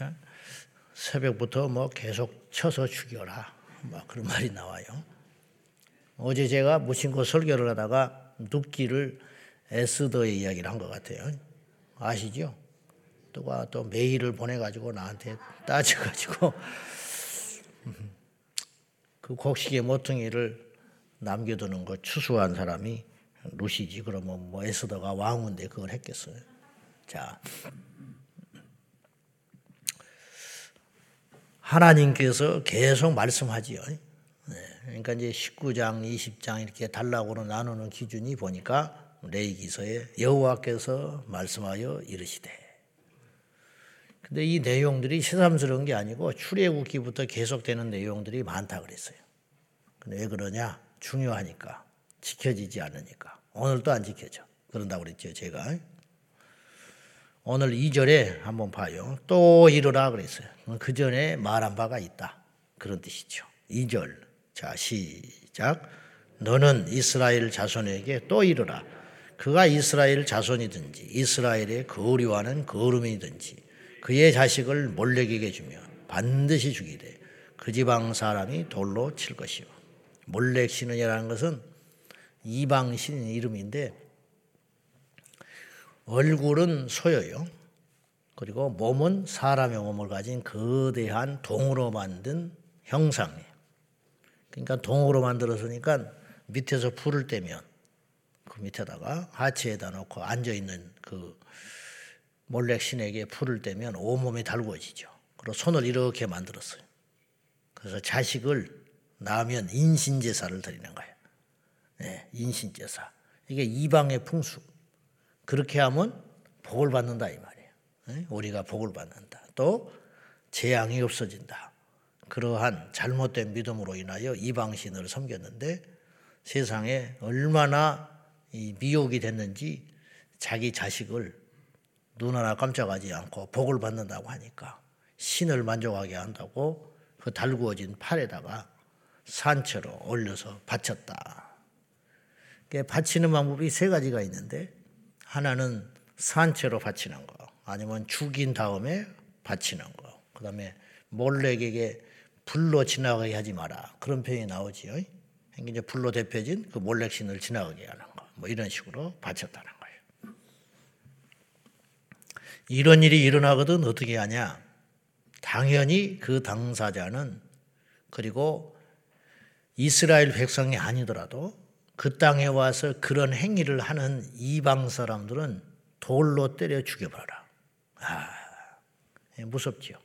자, 새벽부터 뭐 계속 쳐서 죽여라. 막 그런 말이 나와요. 어제 제가 무신고 설교를 하다가 눕기를 에스더의 이야기를 한 것 같아요. 아시죠? 누가 또 메일을 보내가지고 나한테 따져가지고 그 곡식의 모퉁이를 남겨두는 거 추수한 사람이 루시지 그러면 뭐 에스더가 왕인데 그걸 했겠어요. 자, 하나님께서 계속 말씀하지요. 네, 그러니까 이제 19장, 20장 이렇게 단락으로 나누는 기준이 보니까 레이기서에 여호와께서 말씀하여 이르시되. 근데 이 내용들이 새삼스러운 게 아니고 출애굽기부터 계속되는 내용들이 많다 그랬어요. 근데 왜 그러냐? 중요하니까 지켜지지 않으니까 오늘도 안 지켜져. 그런다고 그랬죠 제가. 오늘 2절에 한번 봐요. 또 이르라 그랬어요. 그 전에 말한 바가 있다. 그런 뜻이죠. 2절. 자, 시작. 너는 이스라엘 자손에게 또 이르라. 그가 이스라엘 자손이든지 이스라엘의 거류하는 거름이든지 그의 자식을 몰래에게 주며 반드시 죽이되 그 지방 사람이 돌로 칠 것이요. 몰렉 신은이라는 것은 이방 신 이름인데 얼굴은 소여요. 그리고 몸은 사람의 몸을 가진 거대한 동으로 만든 형상이에요. 그러니까 동으로 만들었으니까 밑에서 불을 떼면 그 밑에다가 하체에다 놓고 앉아 있는 그 몰렉 신에게 불을 떼면 온몸이 달구어지죠. 그리고 손을 이렇게 만들었어요. 그래서 자식을 낳으면 인신제사를 드리는 거예요. 네, 인신제사. 이게 이방의 풍수. 그렇게 하면 복을 받는다 이 말이에요. 네? 우리가 복을 받는다. 또 재앙이 없어진다. 그러한 잘못된 믿음으로 인하여 이방신을 섬겼는데 세상에 얼마나 미혹이 됐는지 자기 자식을 눈 하나 깜짝하지 않고 복을 받는다고 하니까 신을 만족하게 한다고 그 달구어진 팔에다가 산채로 올려서 바쳤다. 바치는 방법이 세 가지가 있는데 하나는 산채로 바치는 거, 아니면 죽인 다음에 바치는 거, 그 다음에 몰렉에게 불로 지나가게 하지 마라. 그런 표현이 나오지요. 이제 불로 대표진 그 몰렉 신을 지나가게 하는 거, 뭐 이런 식으로 바쳤다는 거예요. 이런 일이 일어나거든 어떻게 하냐? 당연히 그 당사자는 그리고 이스라엘 백성이 아니더라도 그 땅에 와서 그런 행위를 하는 이방 사람들은 돌로 때려 죽여버려라. 아, 예, 무섭지요.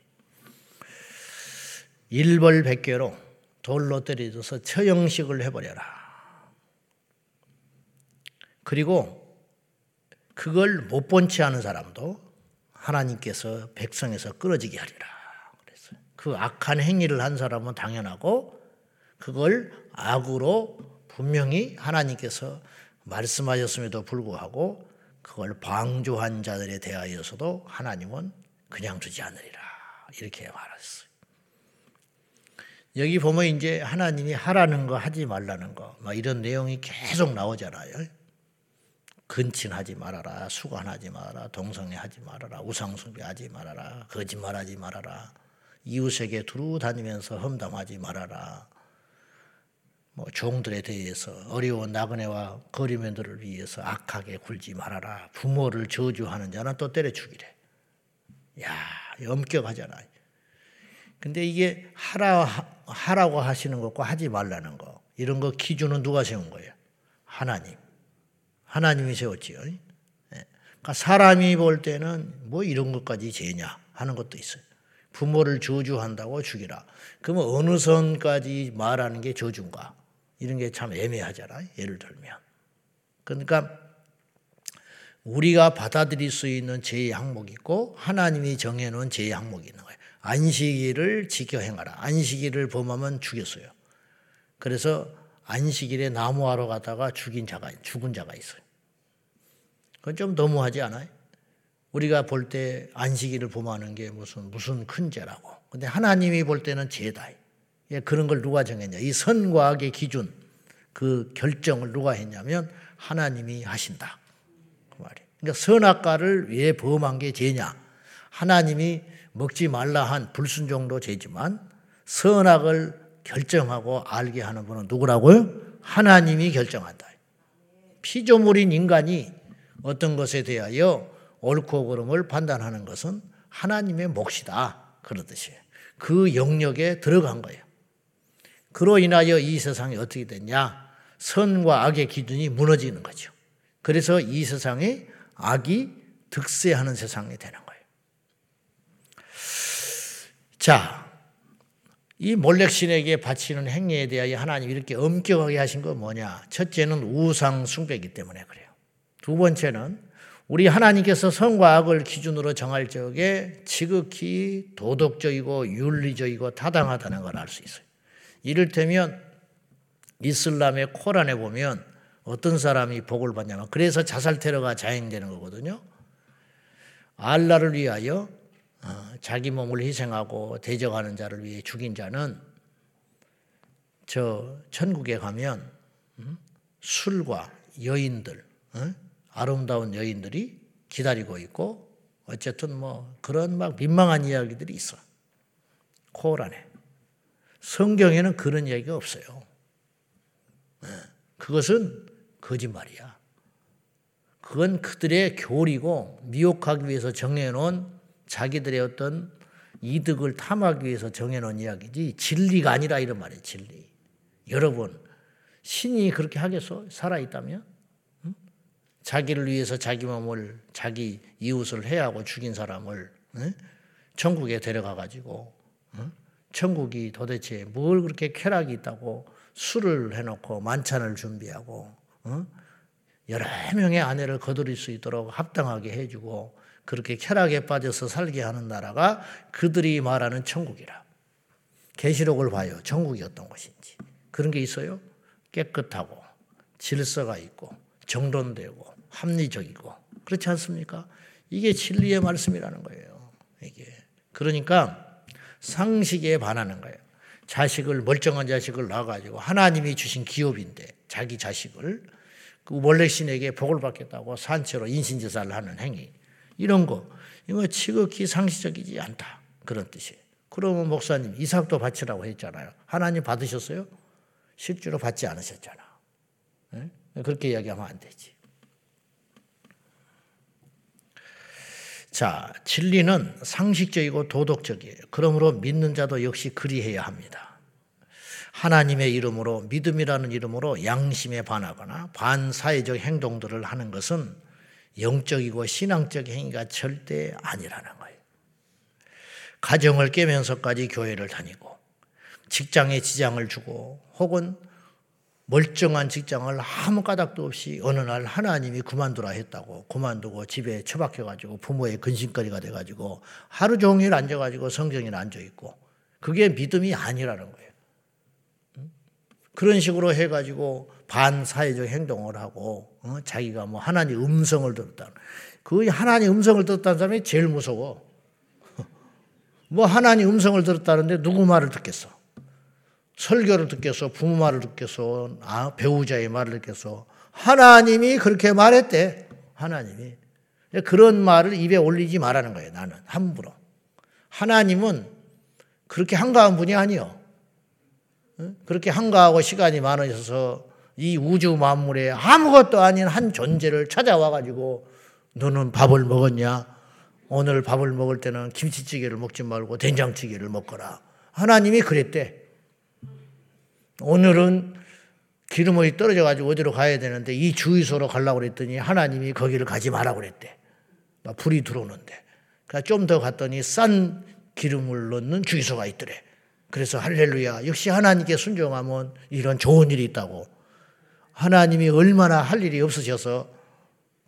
일벌백계로 돌로 때려줘서 처형식을 해버려라. 그리고 그걸 못 본 채 하는 사람도 하나님께서 백성에서 끌어지게 하리라. 그 악한 행위를 한 사람은 당연하고 그걸 악으로 분명히 하나님께서 말씀하셨음에도 불구하고 그걸 방조한 자들에 대하여서도 하나님은 그냥 두지 않으리라. 이렇게 말했어요. 여기 보면 이제 하나님이 하라는 거 하지 말라는 거, 막 이런 내용이 계속 나오잖아요. 근친하지 말아라, 수관하지 말아라, 동성애 하지 말아라, 우상숭배 하지 말아라, 거짓말 하지 말아라, 이웃에게 두루 다니면서 험담하지 말아라, 뭐 종들에 대해서 어려운 나그네와 거리면들을 위해서 악하게 굴지 말아라. 부모를 저주하는 자는 또 때려 죽이래. 야, 엄격하잖아. 근데 이게 하라 하라고 하시는 것과 하지 말라는 거 이런 거 기준은 누가 세운 거예요? 하나님. 하나님이 세웠지요. 예. 그러니까 사람이 볼 때는 뭐 이런 것까지 죄냐 하는 것도 있어요. 부모를 저주한다고 죽이라. 그러면 어느 선까지 말하는 게 저주인가? 이런 게 참 애매하잖아. 예를 들면. 그러니까 우리가 받아들일 수 있는 제의 항목이 있고 하나님이 정해놓은 제의 항목이 있는 거예요. 안식일을 지켜 행하라. 안식일을 범하면 죽였어요. 그래서 안식일에 나무하러 가다가 죽인 자가 죽은 자가 있어요. 그건 좀 너무하지 않아요? 우리가 볼 때 안식일을 범하는 게 무슨 무슨 큰 죄라고. 근데 하나님이 볼 때는 죄다. 예, 그런 걸 누가 정했냐? 이 선과 악의 기준, 그 결정을 누가 했냐면 하나님이 하신다. 그 말이에요. 그러니까 선악과를 왜 범한 게 죄냐? 하나님이 먹지 말라 한 불순종도 죄지만 선악을 결정하고 알게 하는 분은 누구라고요? 하나님이 결정한다. 피조물인 인간이 어떤 것에 대하여 옳고 그름을 판단하는 것은 하나님의 몫이다. 그러듯이 그 영역에 들어간 거예요. 그로 인하여 이 세상이 어떻게 됐냐? 선과 악의 기준이 무너지는 거죠. 그래서 이 세상에 악이 득세하는 세상이 되는 거예요. 자, 이 몰렉신에게 바치는 행위에 대하여 하나님 이렇게 엄격하게 하신 건 뭐냐? 첫째는 우상 숭배이기 때문에 그래요. 두 번째는 우리 하나님께서 선과 악을 기준으로 정할 적에 지극히 도덕적이고 윤리적이고 타당하다는 걸 알 수 있어요. 이를테면 이슬람의 코란에 보면 어떤 사람이 복을 받냐면 그래서 자살 테러가 자행되는 거거든요. 알라를 위하여 어, 자기 몸을 희생하고 대적하는 자를 위해 죽인 자는 저 천국에 가면 음, 술과 여인들 어? 아름다운 여인들이 기다리고 있고 어쨌든 뭐 그런 막 민망한 이야기들이 있어. 코란에. 성경에는 그런 이야기가 없어요. 예. 그것은 거짓말이야. 그건 그들의 교리고 미혹하기 위해서 정해놓은 자기들의 어떤 이득을 탐하기 위해서 정해놓은 이야기지 진리가 아니라 이런 말이에요. 진리. 여러분 신이 그렇게 하겠어? 살아있다면? 자기를 위해서 자기 몸을 자기 이웃을 해하고 죽인 사람을 천국에 데려가 가지고 천국이 도대체 뭘 그렇게 쾌락이 있다고 술을 해놓고 만찬을 준비하고 여러 명의 아내를 거두릴 수 있도록 합당하게 해주고 그렇게 쾌락에 빠져서 살게 하는 나라가 그들이 말하는 천국이라. 계시록을 봐요. 천국이 어떤 것인지. 그런 게 있어요. 깨끗하고 질서가 있고 정돈되고 합리적이고 그렇지 않습니까? 이게 진리의 말씀이라는 거예요. 이게 그러니까 상식에 반하는 거예요. 자식을 멀쩡한 자식을 낳아가지고 하나님이 주신 기업인데 자기 자식을 그 몰렉신에게 복을 받겠다고 산채로 인신제사를 하는 행위 이런 거 이거 지극히 상식적이지 않다 그런 뜻이에요. 그러면 목사님 이삭도 바치라고 했잖아요. 하나님 받으셨어요? 실제로 받지 않으셨잖아. 네? 그렇게 이야기하면 안 되지. 자, 진리는 상식적이고 도덕적이에요. 그러므로 믿는 자도 역시 그리해야 합니다. 하나님의 이름으로 믿음이라는 이름으로 양심에 반하거나 반사회적 행동들을 하는 것은 영적이고 신앙적 행위가 절대 아니라는 거예요. 가정을 깨면서까지 교회를 다니고 직장에 지장을 주고 혹은 멀쩡한 직장을 아무 까닭도 없이 어느 날 하나님이 그만두라 했다고 그만두고 집에 처박혀가지고 부모의 근심거리가 돼가지고 하루 종일 앉아가지고 성경에 앉아있고 그게 믿음이 아니라는 거예요. 그런 식으로 해가지고 반사회적 행동을 하고 어? 자기가 뭐 하나님 음성을 들었다. 그 하나님 음성을 듣다는 사람이 제일 무서워. 뭐 하나님 음성을 들었다는데 누구 말을 듣겠어? 설교를 듣겠어, 부모 말을 듣겠어, 아, 배우자의 말을 듣겠어. 하나님이 그렇게 말했대. 하나님이. 그런 말을 입에 올리지 말라는 거예요. 나는 함부로. 하나님은 그렇게 한가한 분이 아니요. 그렇게 한가하고 시간이 많으셔서 이 우주 만물에 아무것도 아닌 한 존재를 찾아와 가지고 너는 밥을 먹었냐? 오늘 밥을 먹을 때는 김치찌개를 먹지 말고 된장찌개를 먹거라. 하나님이 그랬대. 오늘은 기름이 떨어져 가지고 어디로 가야 되는데 이 주유소로 가려고 그랬더니 하나님이 거기를 가지 말라고 그랬대. 막 불이 들어오는데. 그러니까 좀 더 갔더니 싼 기름을 넣는 주유소가 있더래. 그래서 할렐루야. 역시 하나님께 순종하면 이런 좋은 일이 있다고. 하나님이 얼마나 할 일이 없으셔서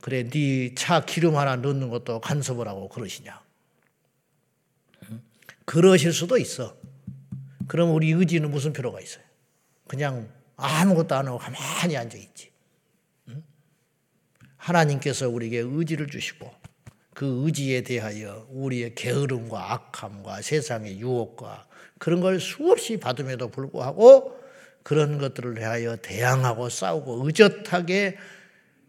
그래 네 차 기름 하나 넣는 것도 간섭을 하고 그러시냐. 그러실 수도 있어. 그럼 우리 의지는 무슨 필요가 있어요? 그냥 아무것도 안 하고 가만히 앉아 있지. 하나님께서 우리에게 의지를 주시고 그 의지에 대하여 우리의 게으름과 악함과 세상의 유혹과 그런 걸 수없이 받음에도 불구하고 그런 것들을 대하여 대항하고 싸우고 의젓하게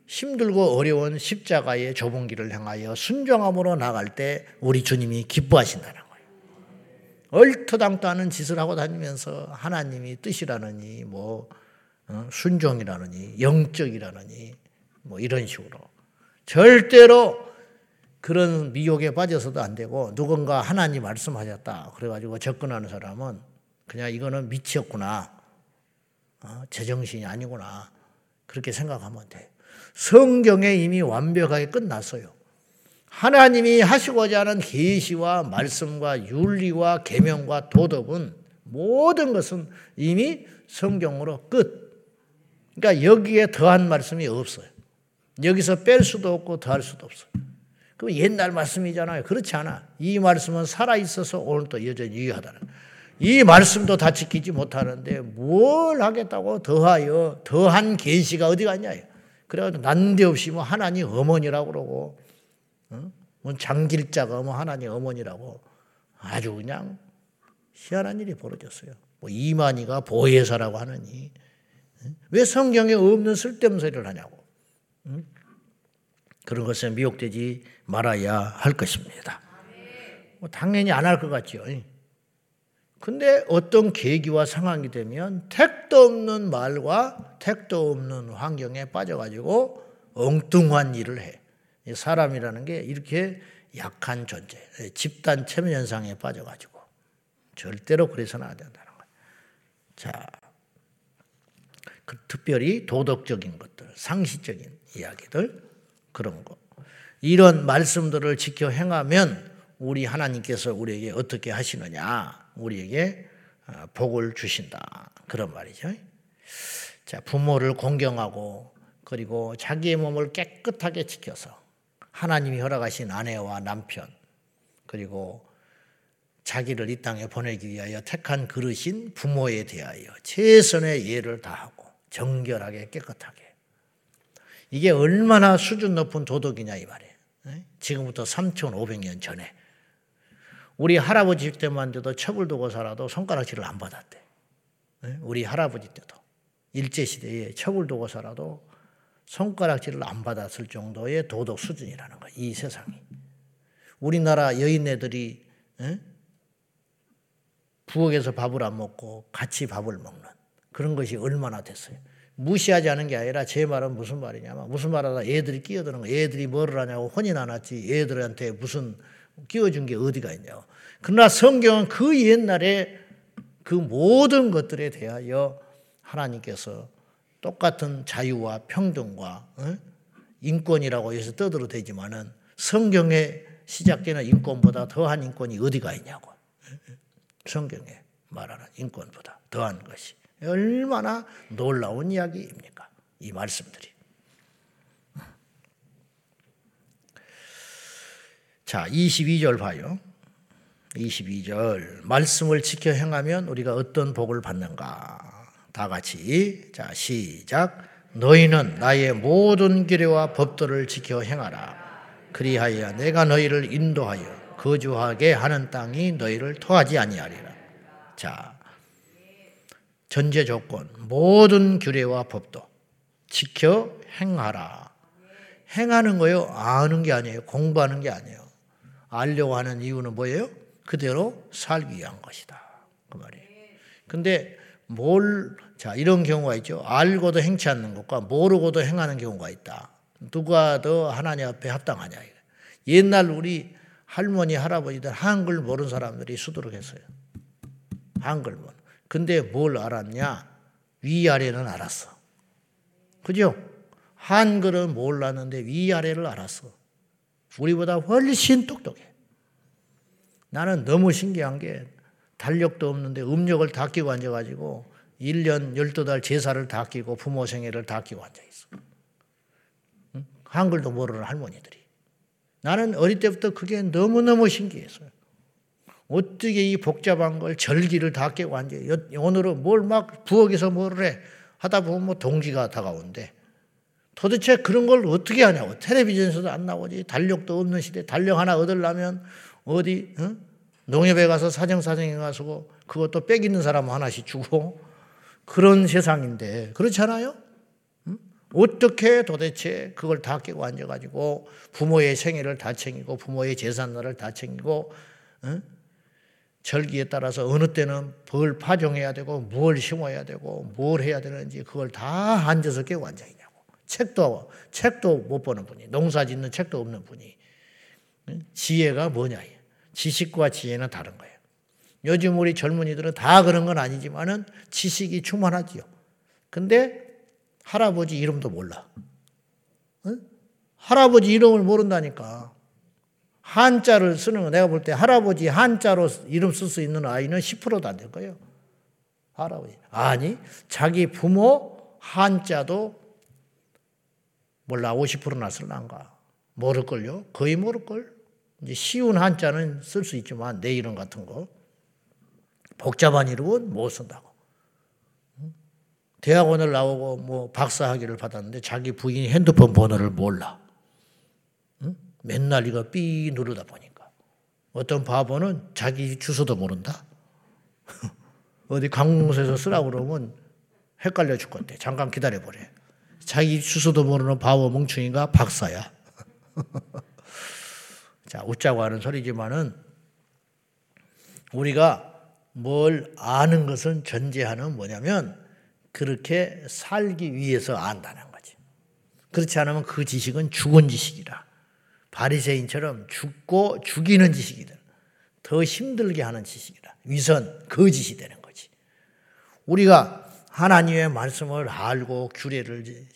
힘들고 어려운 십자가의 좁은 길을 향하여 순종함으로 나갈 때 우리 주님이 기뻐하신다는 거예요. 얼토당도 않은 짓을 하고 다니면서 하나님이 뜻이라느니 뭐 어, 순종이라느니 영적이라느니 뭐 이런 식으로 절대로 그런 미혹에 빠져서도 안 되고 누군가 하나님 말씀하셨다 그래가지고 접근하는 사람은 그냥 이거는 미치었구나 어, 제정신이 아니구나 그렇게 생각하면 돼. 성경에 이미 완벽하게 끝났어요. 하나님이 하시고자 하는 계시와 말씀과 윤리와 계명과 도덕은 모든 것은 이미 성경으로 끝. 그러니까 여기에 더한 말씀이 없어요. 여기서 뺄 수도 없고 더할 수도 없어요. 그 옛날 말씀이잖아요. 그렇지 않아. 이 말씀은 살아 있어서 오늘도 여전히 유효하다는. 이 말씀도 다 지키지 못하는데 뭘 하겠다고 더하여 더한 계시가 어디 갔냐? 그래가지고 난데없이 뭐 하나님 어머니라고 그러고 어? 뭐 장길자가 뭐 하나님 어머니라고 아주 그냥 희한한 일이 벌어졌어요. 뭐 이만희가 보혜사라고 하느니 왜 성경에 없는 쓸데없는 소리를 하냐고 그런 것에 미혹되지 말아야 할 것입니다. 뭐 당연히 안 할 것 같죠. 근데 어떤 계기와 상황이 되면 택도 없는 말과 택도 없는 환경에 빠져가지고 엉뚱한 일을 해. 사람이라는 게 이렇게 약한 존재, 집단 체면 현상에 빠져가지고 절대로 그래서는 안 된다는 거예요. 자, 그 특별히 도덕적인 것들, 상시적인 이야기들 그런 거 이런 말씀들을 지켜 행하면 우리 하나님께서 우리에게 어떻게 하시느냐, 우리에게 어, 복을 주신다 그런 말이죠. 자, 부모를 공경하고 그리고 자기의 몸을 깨끗하게 지켜서 하나님이 허락하신 아내와 남편 그리고 자기를 이 땅에 보내기 위하여 택한 그릇인 부모에 대하여 최선의 예를 다하고 정결하게 깨끗하게 이게 얼마나 수준 높은 도덕이냐 이 말이에요. 지금부터 3,500년 전에 우리 할아버지 때만 돼도 척을 두고 살아도 손가락질을 안 받았대. 우리 할아버지 때도 일제 시대에 척을 두고 살아도 손가락질을 안 받았을 정도의 도덕 수준이라는 거야. 이 세상이. 우리나라 여인네들이 에? 부엌에서 밥을 안 먹고 같이 밥을 먹는 그런 것이 얼마나 됐어요. 무시하지 않은 게 아니라 제 말은 무슨 말이냐면 무슨 말하다 애들이 끼어드는 거 애들이 뭐를 하냐고 혼이 나놨지 애들한테 무슨 끼워준 게 어디가 있냐고. 그러나 성경은 그 옛날에 그 모든 것들에 대하여 하나님께서 똑같은 자유와 평등과 어? 인권이라고 해서 떠들어 대지만은 성경에 시작되는 인권보다 더한 인권이 어디가 있냐고. 성경에 말하는 인권보다 더한 것이 얼마나 놀라운 이야기입니까? 이 말씀들이. 자, 22절 봐요. 22절. 말씀을 지켜 행하면 우리가 어떤 복을 받는가? 다 같이. 자 시작. 너희는 나의 모든 규례와 법도를 지켜 행하라. 그리하여 내가 너희를 인도하여 거주하게 하는 땅이 너희를 토하지 아니하리라. 자 전제 조건. 모든 규례와 법도 지켜 행하라. 행하는 거요 아는 게 아니에요. 공부하는 게 아니에요. 알려고 하는 이유는 뭐예요? 그대로 살기 위한 것이다. 그 말이에요. 근데 뭘, 자, 이런 경우가 있죠. 알고도 행치 않는 것과 모르고도 행하는 경우가 있다. 누가 더 하나님 앞에 합당하냐. 옛날 우리 할머니, 할아버지들 한글 모르는 사람들이 수두룩 했어요. 한글 모 근데 뭘 알았냐? 위아래는 알았어. 그죠? 한글은 몰랐는데 위아래를 알았어. 우리보다 훨씬 똑똑해. 나는 너무 신기한 게 달력도 없는데 음력을 다 끼고 앉아가지고 1년 12달 제사를 다 끼고 부모 생애를 다 끼고 앉아있어. 응? 한글도 모르는 할머니들이. 나는 어릴 때부터 그게 너무너무 신기했어요. 어떻게 이 복잡한 걸 절기를 다 깨고 앉아요. 오늘은 뭘 막 부엌에서 뭐를 해. 하다 보면 뭐 동지가 다가온대. 도대체 그런 걸 어떻게 하냐고. 텔레비전에서도 안 나오지. 달력도 없는 시대. 달력 하나 얻으려면 어디, 응? 농협에 가서 사정사정에 가서 그것도 빽 있는 사람 하나씩 주고 그런 세상인데 그렇잖아요? 어떻게 도대체 그걸 다 깨고 앉아가지고 부모의 생애를 다 챙기고 부모의 재산날을 다 챙기고 절기에 따라서 어느 때는 뭘 파종해야 되고 뭘 심어야 되고 뭘 해야 되는지 그걸 다 앉아서 깨고 앉아 있냐고. 책도 책도 못 보는 분이 농사 짓는 책도 없는 분이 지혜가 뭐냐? 지식과 지혜는 다른 거예 요. 요즘 우리 젊은이들은 다 그런 건 아니지만은 지식이 충만하지요. 근데 할아버지 이름도 몰라. 응? 할아버지 이름을 모른다니까. 한자를 쓰는 거 내가 볼 때 할아버지 한자로 이름 쓸 수 있는 아이는 10%도 안 될 거예요. 할아버지. 아니, 자기 부모 한자도 몰라 50%나 쓸란가. 모를걸요? 거의 모를걸? 이제 쉬운 한자는 쓸 수 있지만 내 이름 같은 거. 복잡한 이름은 못 쓴다고. 대학원을 나오고 뭐 박사 학위를 받았는데 자기 부인이 핸드폰 번호를 몰라. 맨날 이거 삐 누르다 보니까. 어떤 바보는 자기 주소도 모른다. 어디 관공서에서 쓰라고 그러면 헷갈려 죽겠대. 잠깐 기다려 보래. 자기 주소도 모르는 바보 멍충이가 박사야. 자, 웃자고 하는 소리지만은 우리가 뭘 아는 것은 전제하는 뭐냐면 그렇게 살기 위해서 안다는 거지. 그렇지 않으면 그 지식은 죽은 지식이라. 바리새인처럼 죽고 죽이는 지식이다. 더 힘들게 하는 지식이다. 위선, 거짓이 되는 거지. 우리가 하나님의 말씀을 알고 규례를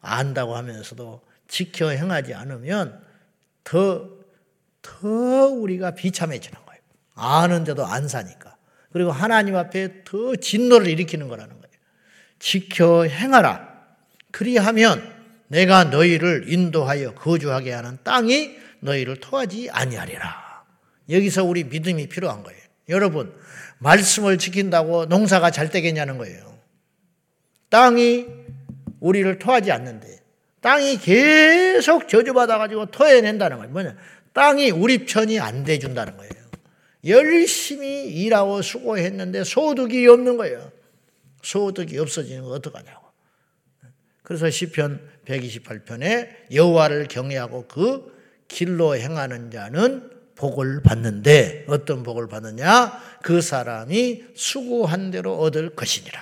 안다고 하면서도 지켜 행하지 않으면 더, 더 우리가 비참해지는. 아는데도 안 사니까. 그리고 하나님 앞에 더 진노를 일으키는 거라는 거예요. 지켜 행하라. 그리하면 내가 너희를 인도하여 거주하게 하는 땅이 너희를 토하지 아니하리라. 여기서 우리 믿음이 필요한 거예요. 여러분, 말씀을 지킨다고 농사가 잘 되겠냐는 거예요. 땅이 우리를 토하지 않는데, 땅이 계속 저주받아가지고 토해낸다는 거예요. 뭐냐? 땅이 우리 편이 안 돼준다는 거예요. 열심히 일하고 수고했는데 소득이 없는 거예요. 소득이 없어지는 거 어떡하냐고. 그래서 시편 128편에 여호와를 경외하고 그 길로 행하는 자는 복을 받는데 어떤 복을 받느냐? 그 사람이 수고한 대로 얻을 것이니라.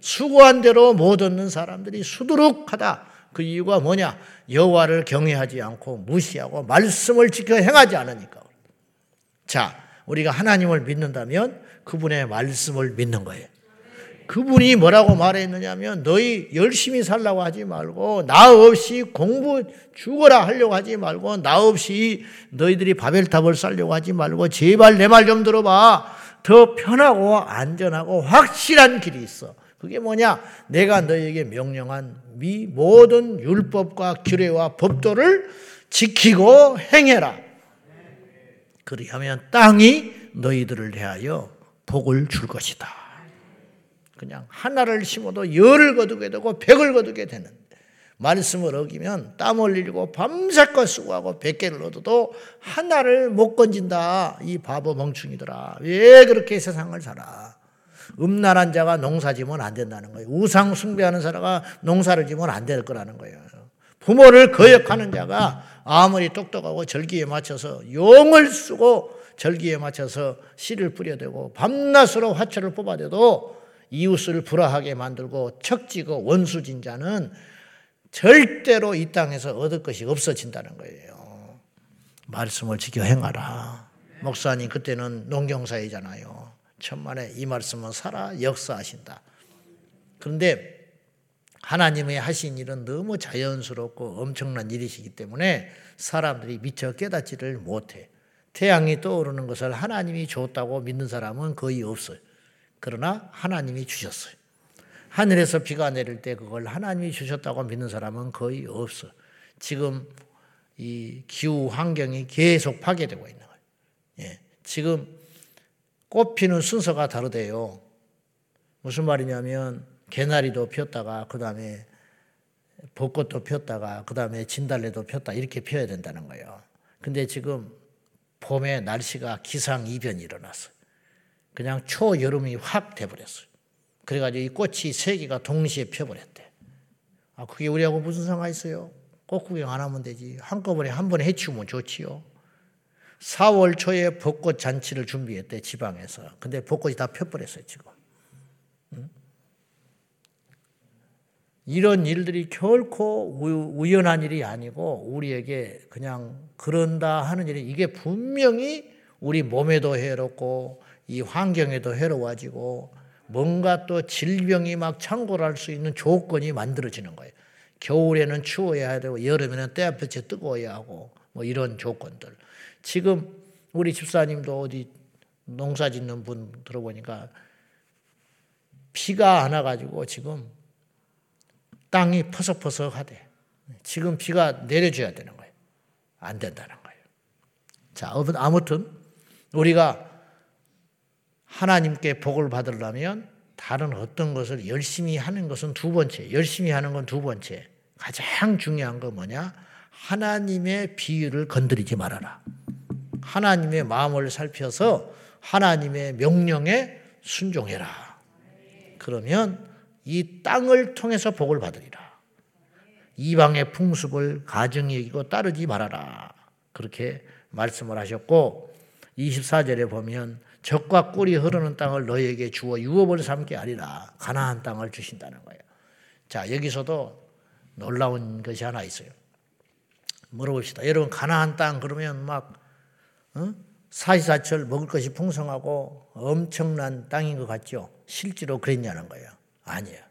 수고한 대로 못 얻는 사람들이 수두룩하다. 그 이유가 뭐냐? 여호와를 경외하지 않고 무시하고 말씀을 지켜 행하지 않으니까. 자, 우리가 하나님을 믿는다면 그분의 말씀을 믿는 거예요. 그분이 뭐라고 말했느냐면 너희 열심히 살라고 하지 말고 나 없이 공부 죽어라 하려고 하지 말고 나 없이 너희들이 바벨탑을 쌓려고 하지 말고 제발 내 말 좀 들어봐. 더 편하고 안전하고 확실한 길이 있어. 그게 뭐냐? 내가 너희에게 명령한 미 모든 율법과 규례와 법도를 지키고 행해라. 그리하면 땅이 너희들을 대하여 복을 줄 것이다. 그냥 하나를 심어도 열을 거두게 되고 백을 거두게 되는 말씀을 어기면 땀 흘리고 밤새껏 수고하고 백 개를 얻어도 하나를 못 건진다. 이 바보 멍충이더라. 왜 그렇게 세상을 살아? 음란한 자가 농사 지면 안 된다는 거예요. 우상 숭배하는 사람가 농사를 지면 안 될 거라는 거예요. 부모를 거역하는 자가 아무리 똑똑하고 절기에 맞춰서 용을 쓰고 절기에 맞춰서 씨를 뿌려대고 밤낮으로 화초를 뽑아대도 이웃을 불화하게 만들고 척지고 원수진 자는 절대로 이 땅에서 얻을 것이 없어진다는 거예요. 말씀을 지켜 행하라. 목사님 그때는 농경사이잖아요. 천만에 이 말씀은 살아 역사하신다. 그런데 하나님의 하신 일은 너무 자연스럽고 엄청난 일이시기 때문에 사람들이 미처 깨닫지를 못해. 태양이 떠오르는 것을 하나님이 줬다고 믿는 사람은 거의 없어요. 그러나 하나님이 주셨어요. 하늘에서 비가 내릴 때 그걸 하나님이 주셨다고 믿는 사람은 거의 없어. 지금 이 기후 환경이 계속 파괴되고 있는 거예요. 예. 지금 꽃 피는 순서가 다르대요. 무슨 말이냐면 개나리도 피었다가 그 다음에 벚꽃도 피었다가 그 다음에 진달래도 피었다 이렇게 피어야 된다는 거예요. 근데 지금 봄에 날씨가 기상 이변이 일어났어요. 그냥 초여름이 확 돼버렸어요. 그래가지고 이 꽃이 세 개가 동시에 펴버렸대. 아, 그게 우리하고 무슨 상관 있어요? 꽃 구경 안 하면 되지. 한꺼번에 한 번에 해치우면 좋지요. 4월 초에 벚꽃 잔치를 준비했대 지방에서. 근데 벚꽃이 다 펴버렸어요 지금. 이런 일들이 결코 우연한 일이 아니고 우리에게 그냥 그런다 하는 일이 이게 분명히 우리 몸에도 해롭고 이 환경에도 해로워지고 뭔가 또 질병이 막 창궐할 수 있는 조건이 만들어지는 거예요. 겨울에는 추워야 되고 여름에는 때앞볕에 뜨거워야 하고 뭐 이런 조건들. 지금 우리 집사님도 어디 농사 짓는 분 들어보니까 비가 안 와가지고 지금 땅이 퍼석퍼석하대. 지금 비가 내려줘야 되는 거예요. 안 된다는 거예요. 자, 아무튼 우리가 하나님께 복을 받으려면 다른 어떤 것을 열심히 하는 것은 두 번째, 열심히 하는 건 두 번째. 가장 중요한 건 뭐냐? 하나님의 비유를 건드리지 말아라. 하나님의 마음을 살펴서 하나님의 명령에 순종해라. 그러면 이 땅을 통해서 복을 받으리라. 이방의 풍습을 가정히 여기고 따르지 말아라. 그렇게 말씀을 하셨고 24절에 보면 적과 꿀이 흐르는 땅을 너에게 주어 유업을 삼게 하리라. 가나안 땅을 주신다는 거예요. 자, 여기서도 놀라운 것이 하나 있어요. 물어봅시다. 여러분 가나안 땅 그러면 막 어? 사시사철 먹을 것이 풍성하고 엄청난 땅인 것 같죠? 실제로 그랬냐는 거예요. 아니에요.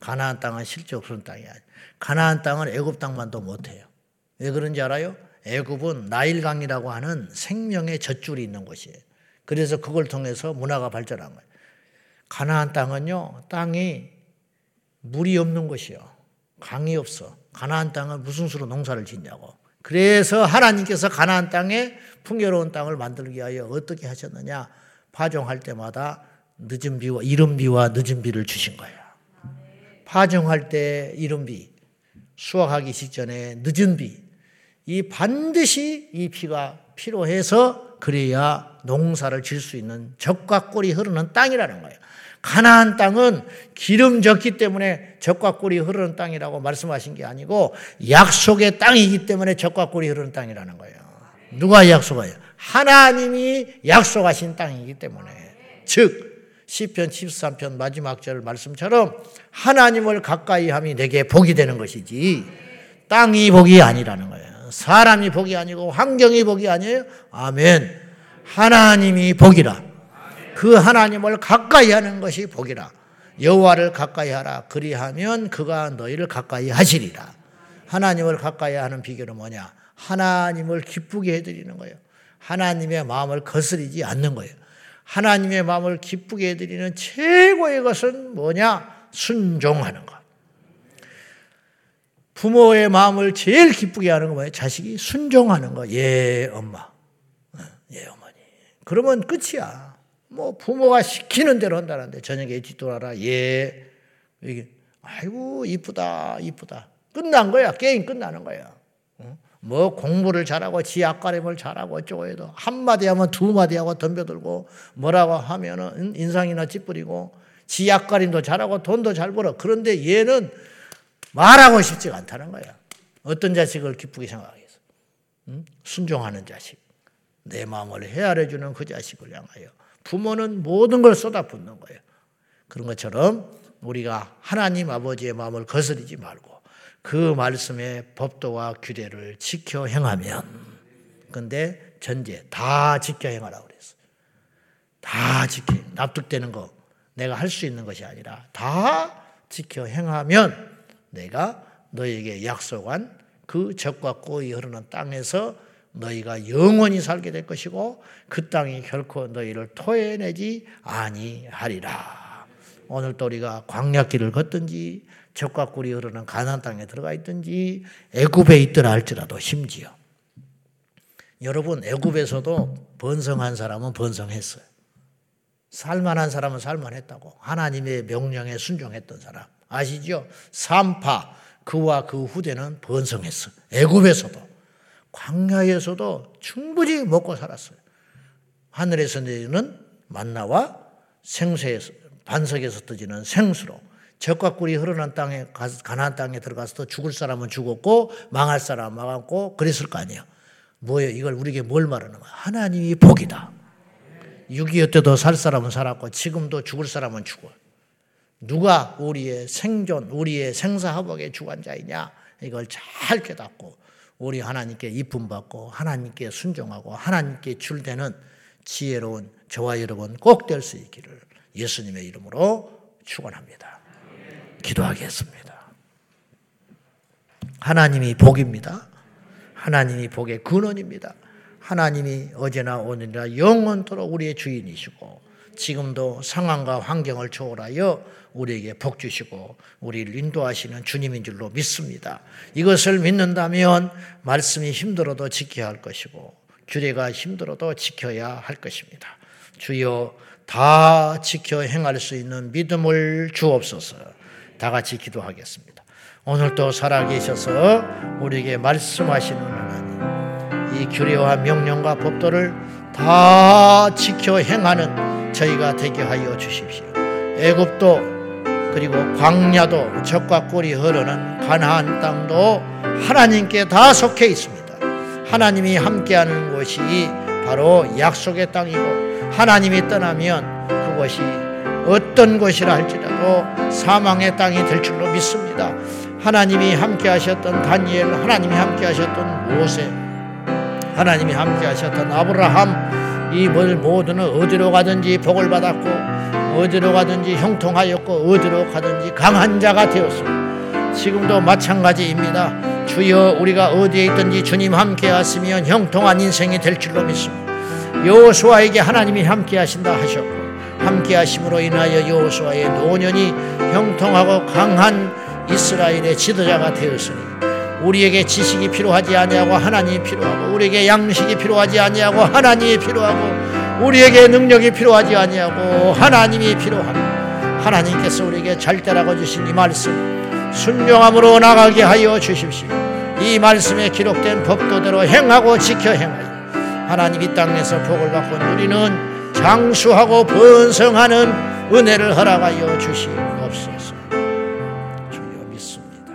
가나안 땅은 실제 없는 땅이 아니에요. 가나안 땅은 애굽 땅만도 못해요. 왜 그런지 알아요? 애굽은 나일강이라고 하는 생명의 젖줄이 있는 곳이에요. 그래서 그걸 통해서 문화가 발전한 거예요. 가나안 땅은요, 땅이 물이 없는 곳이요. 강이 없어. 가나안 땅은 무슨 수로 농사를 짓냐고. 그래서 하나님께서 가나안 땅에 풍요로운 땅을 만들기 위하여 어떻게 하셨느냐? 파종할 때마다 늦은 비와 이른 비와 늦은 비를 주신 거예요. 파종할 때 이른 비, 수확하기 직전에 늦은 비, 이 반드시 이 비가 필요해서 그래야 농사를 질 수 있는 적과 꿀이 흐르는 땅이라는 거예요. 가나안 땅은 기름 졌기 때문에 적과 꿀이 흐르는 땅이라고 말씀하신 게 아니고 약속의 땅이기 때문에 적과 꿀이 흐르는 땅이라는 거예요. 누가 약속해요? 하나님이 약속하신 땅이기 때문에 즉 시편 73편 마지막 절 말씀처럼 하나님을 가까이 함이 내게 복이 되는 것이지 땅이 복이 아니라는 거예요. 사람이 복이 아니고 환경이 복이 아니에요. 아멘. 하나님이 복이라. 그 하나님을 가까이 하는 것이 복이라. 여호와를 가까이 하라. 그리하면 그가 너희를 가까이 하시리라. 하나님을 가까이 하는 비결은 뭐냐? 하나님을 기쁘게 해드리는 거예요. 하나님의 마음을 거스리지 않는 거예요. 하나님의 마음을 기쁘게 해드리는 최고의 것은 뭐냐? 순종하는 것. 부모의 마음을 제일 기쁘게 하는 거 뭐예요? 자식이 순종하는 거. 예, 엄마. 어, 예, 어머니. 그러면 끝이야. 뭐 부모가 시키는 대로 한다는데 저녁에 뒤돌아라. 예. 아이고 이쁘다 이쁘다. 끝난 거야. 게임 끝나는 거야. 어? 뭐 공부를 잘하고 지 앞가림을 잘하고 어쩌고 해도 한마디 하면 두마디 하고 덤벼들고 뭐라고 하면은 인상이나 찌푸리고 지 앞가림도 잘하고 돈도 잘 벌어. 그런데 얘는 말하고 싶지가 않다는 거야. 어떤 자식을 기쁘게 생각하겠어? 응? 순종하는 자식. 내 마음을 헤아려주는 그 자식을 향하여. 부모는 모든 걸 쏟아붓는 거예요. 그런 것처럼 우리가 하나님 아버지의 마음을 거스르지 말고 그 말씀의 법도와 규례를 지켜 행하면 근데 전제 다 지켜 행하라고 그랬어. 다 지켜 납득되는 거 내가 할 수 있는 것이 아니라 다 지켜 행하면 내가 너에게 약속한 그 적과 꿀이 흐르는 땅에서 너희가 영원히 살게 될 것이고 그 땅이 결코 너희를 토해내지 아니하리라. 오늘 또 우리가 광야길을 걷든지 적과 꿀이 흐르는 가나안 땅에 들어가 있든지 애굽에 있더라 할지라도 심지어 여러분 애굽에서도 번성한 사람은 번성했어요. 살만한 사람은 살만했다고 하나님의 명령에 순종했던 사람 아시죠? 삼파 그와 그 후대는 번성했어. 애굽에서도 광야에서도 충분히 먹고 살았어요. 하늘에서 내리는 만나와 생수에서 반석에서 떠지는 생수로 적과 꿀이 흐르는 땅에 가나안 땅에 들어가서 죽을 사람은 죽었고 망할 사람은 망했고 그랬을 거 아니에요. 뭐예요? 이걸 우리에게 뭘 말하는 거야? 하나님이 복이다. 6.25 때도 살 사람은 살았고 지금도 죽을 사람은 죽어. 누가 우리의 생존, 우리의 생사화복의 주관자이냐? 이걸 잘 깨닫고 우리 하나님께 이쁨 받고 하나님께 순종하고 하나님께 줄되는 지혜로운 저와 여러분 꼭 될 수 있기를 예수님의 이름으로 축원합니다. 기도하겠습니다. 하나님이 복입니다. 하나님이 복의 근원입니다. 하나님이 어제나 오늘이나 영원토록 우리의 주인이시고 지금도 상황과 환경을 초월하여 우리에게 복 주시고 우리를 인도하시는 주님인 줄로 믿습니다. 이것을 믿는다면 말씀이 힘들어도 지켜야 할 것이고 규례가 힘들어도 지켜야 할 것입니다. 주여 다 지켜 행할 수 있는 믿음을 주옵소서. 다 같이 기도하겠습니다. 오늘도 살아계셔서 우리에게 말씀하시는 하나님, 이 규례와 명령과 법도를 다 지켜 행하는 저희가 되게 하여 주십시오. 애굽도 그리고 광야도 적과 꿀이 흐르는 가나안 땅도 하나님께 다 속해 있습니다. 하나님이 함께하는 곳이 바로 약속의 땅이고 하나님이 떠나면 그것이 어떤 곳이라 할지라도 사망의 땅이 될 줄로 믿습니다. 하나님이 함께 하셨던 다니엘, 하나님이 함께 하셨던 모세, 하나님이 함께 하셨던 아브라함, 이 모두는 어디로 가든지 복을 받았고 어디로 가든지 형통하였고 어디로 가든지 강한 자가 되었습니다. 지금도 마찬가지입니다. 주여 우리가 어디에 있든지 주님 함께 하시면 형통한 인생이 될 줄로 믿습니다. 여호수아에게 하나님이 함께 하신다 하셨고 함께 하심으로 인하여 여호수아의 노년이 형통하고 강한 이스라엘의 지도자가 되었으니 우리에게 지식이 필요하지 아니하고 하나님이 필요하고 우리에게 양식이 필요하지 아니하고 하나님이 필요하고 우리에게 능력이 필요하지 아니하고 하나님이 필요합니다. 하나님께서 우리에게 잘때라고 주신 이 말씀 순종함으로 나가게 하여 주십시오. 이 말씀에 기록된 법도대로 행하고 지켜 행하여 하나님 이 땅에서 복을 받고 누리는 장수하고 번성하는 은혜를 허락하여 주시옵소서. 주여 믿습니다.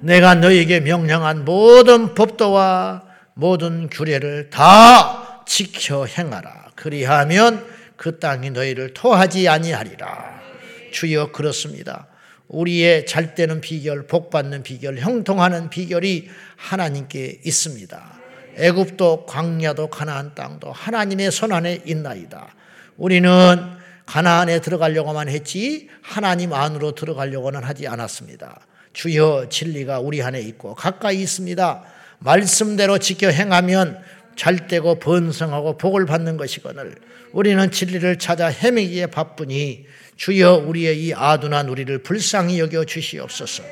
내가 너에게 명령한 모든 법도와 모든 규례를 다 지켜 행하라. 그리하면 그 땅이 너희를 토하지 아니하리라. 주여 그렇습니다. 우리의 잘 되는 비결, 복 받는 비결, 형통하는 비결이 하나님께 있습니다. 애굽도 광야도 가나안 땅도 하나님의 손 안에 있나이다. 우리는 가나안에 들어가려고만 했지 하나님 안으로 들어가려고는 하지 않았습니다. 주여 진리가 우리 안에 있고 가까이 있습니다. 말씀대로 지켜 행하면 잘되고 번성하고 복을 받는 것이거늘 우리는 진리를 찾아 헤매기에 바쁘니 주여 우리의 이 아둔한 우리를 불쌍히 여겨 주시옵소서.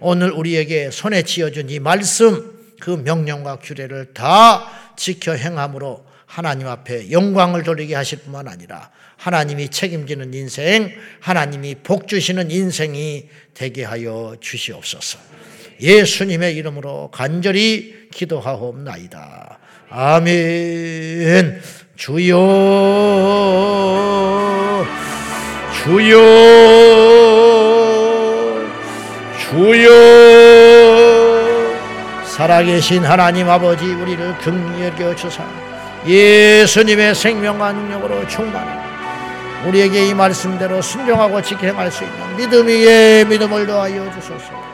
오늘 우리에게 손에 쥐어준 이 말씀 그 명령과 규례를 다 지켜 행함으로 하나님 앞에 영광을 돌리게 하실 뿐만 아니라 하나님이 책임지는 인생, 하나님이 복 주시는 인생이 되게 하여 주시옵소서. 예수님의 이름으로 간절히 기도하옵나이다. 아멘. 주여, 주여, 주여. 살아계신 하나님 아버지 우리를 긍휼히 여겨 주사 예수님의 생명과 능력으로 충만해 우리에게 이 말씀대로 순종하고 지켜갈 수 있는 믿음의 믿음을 더하여 주소서.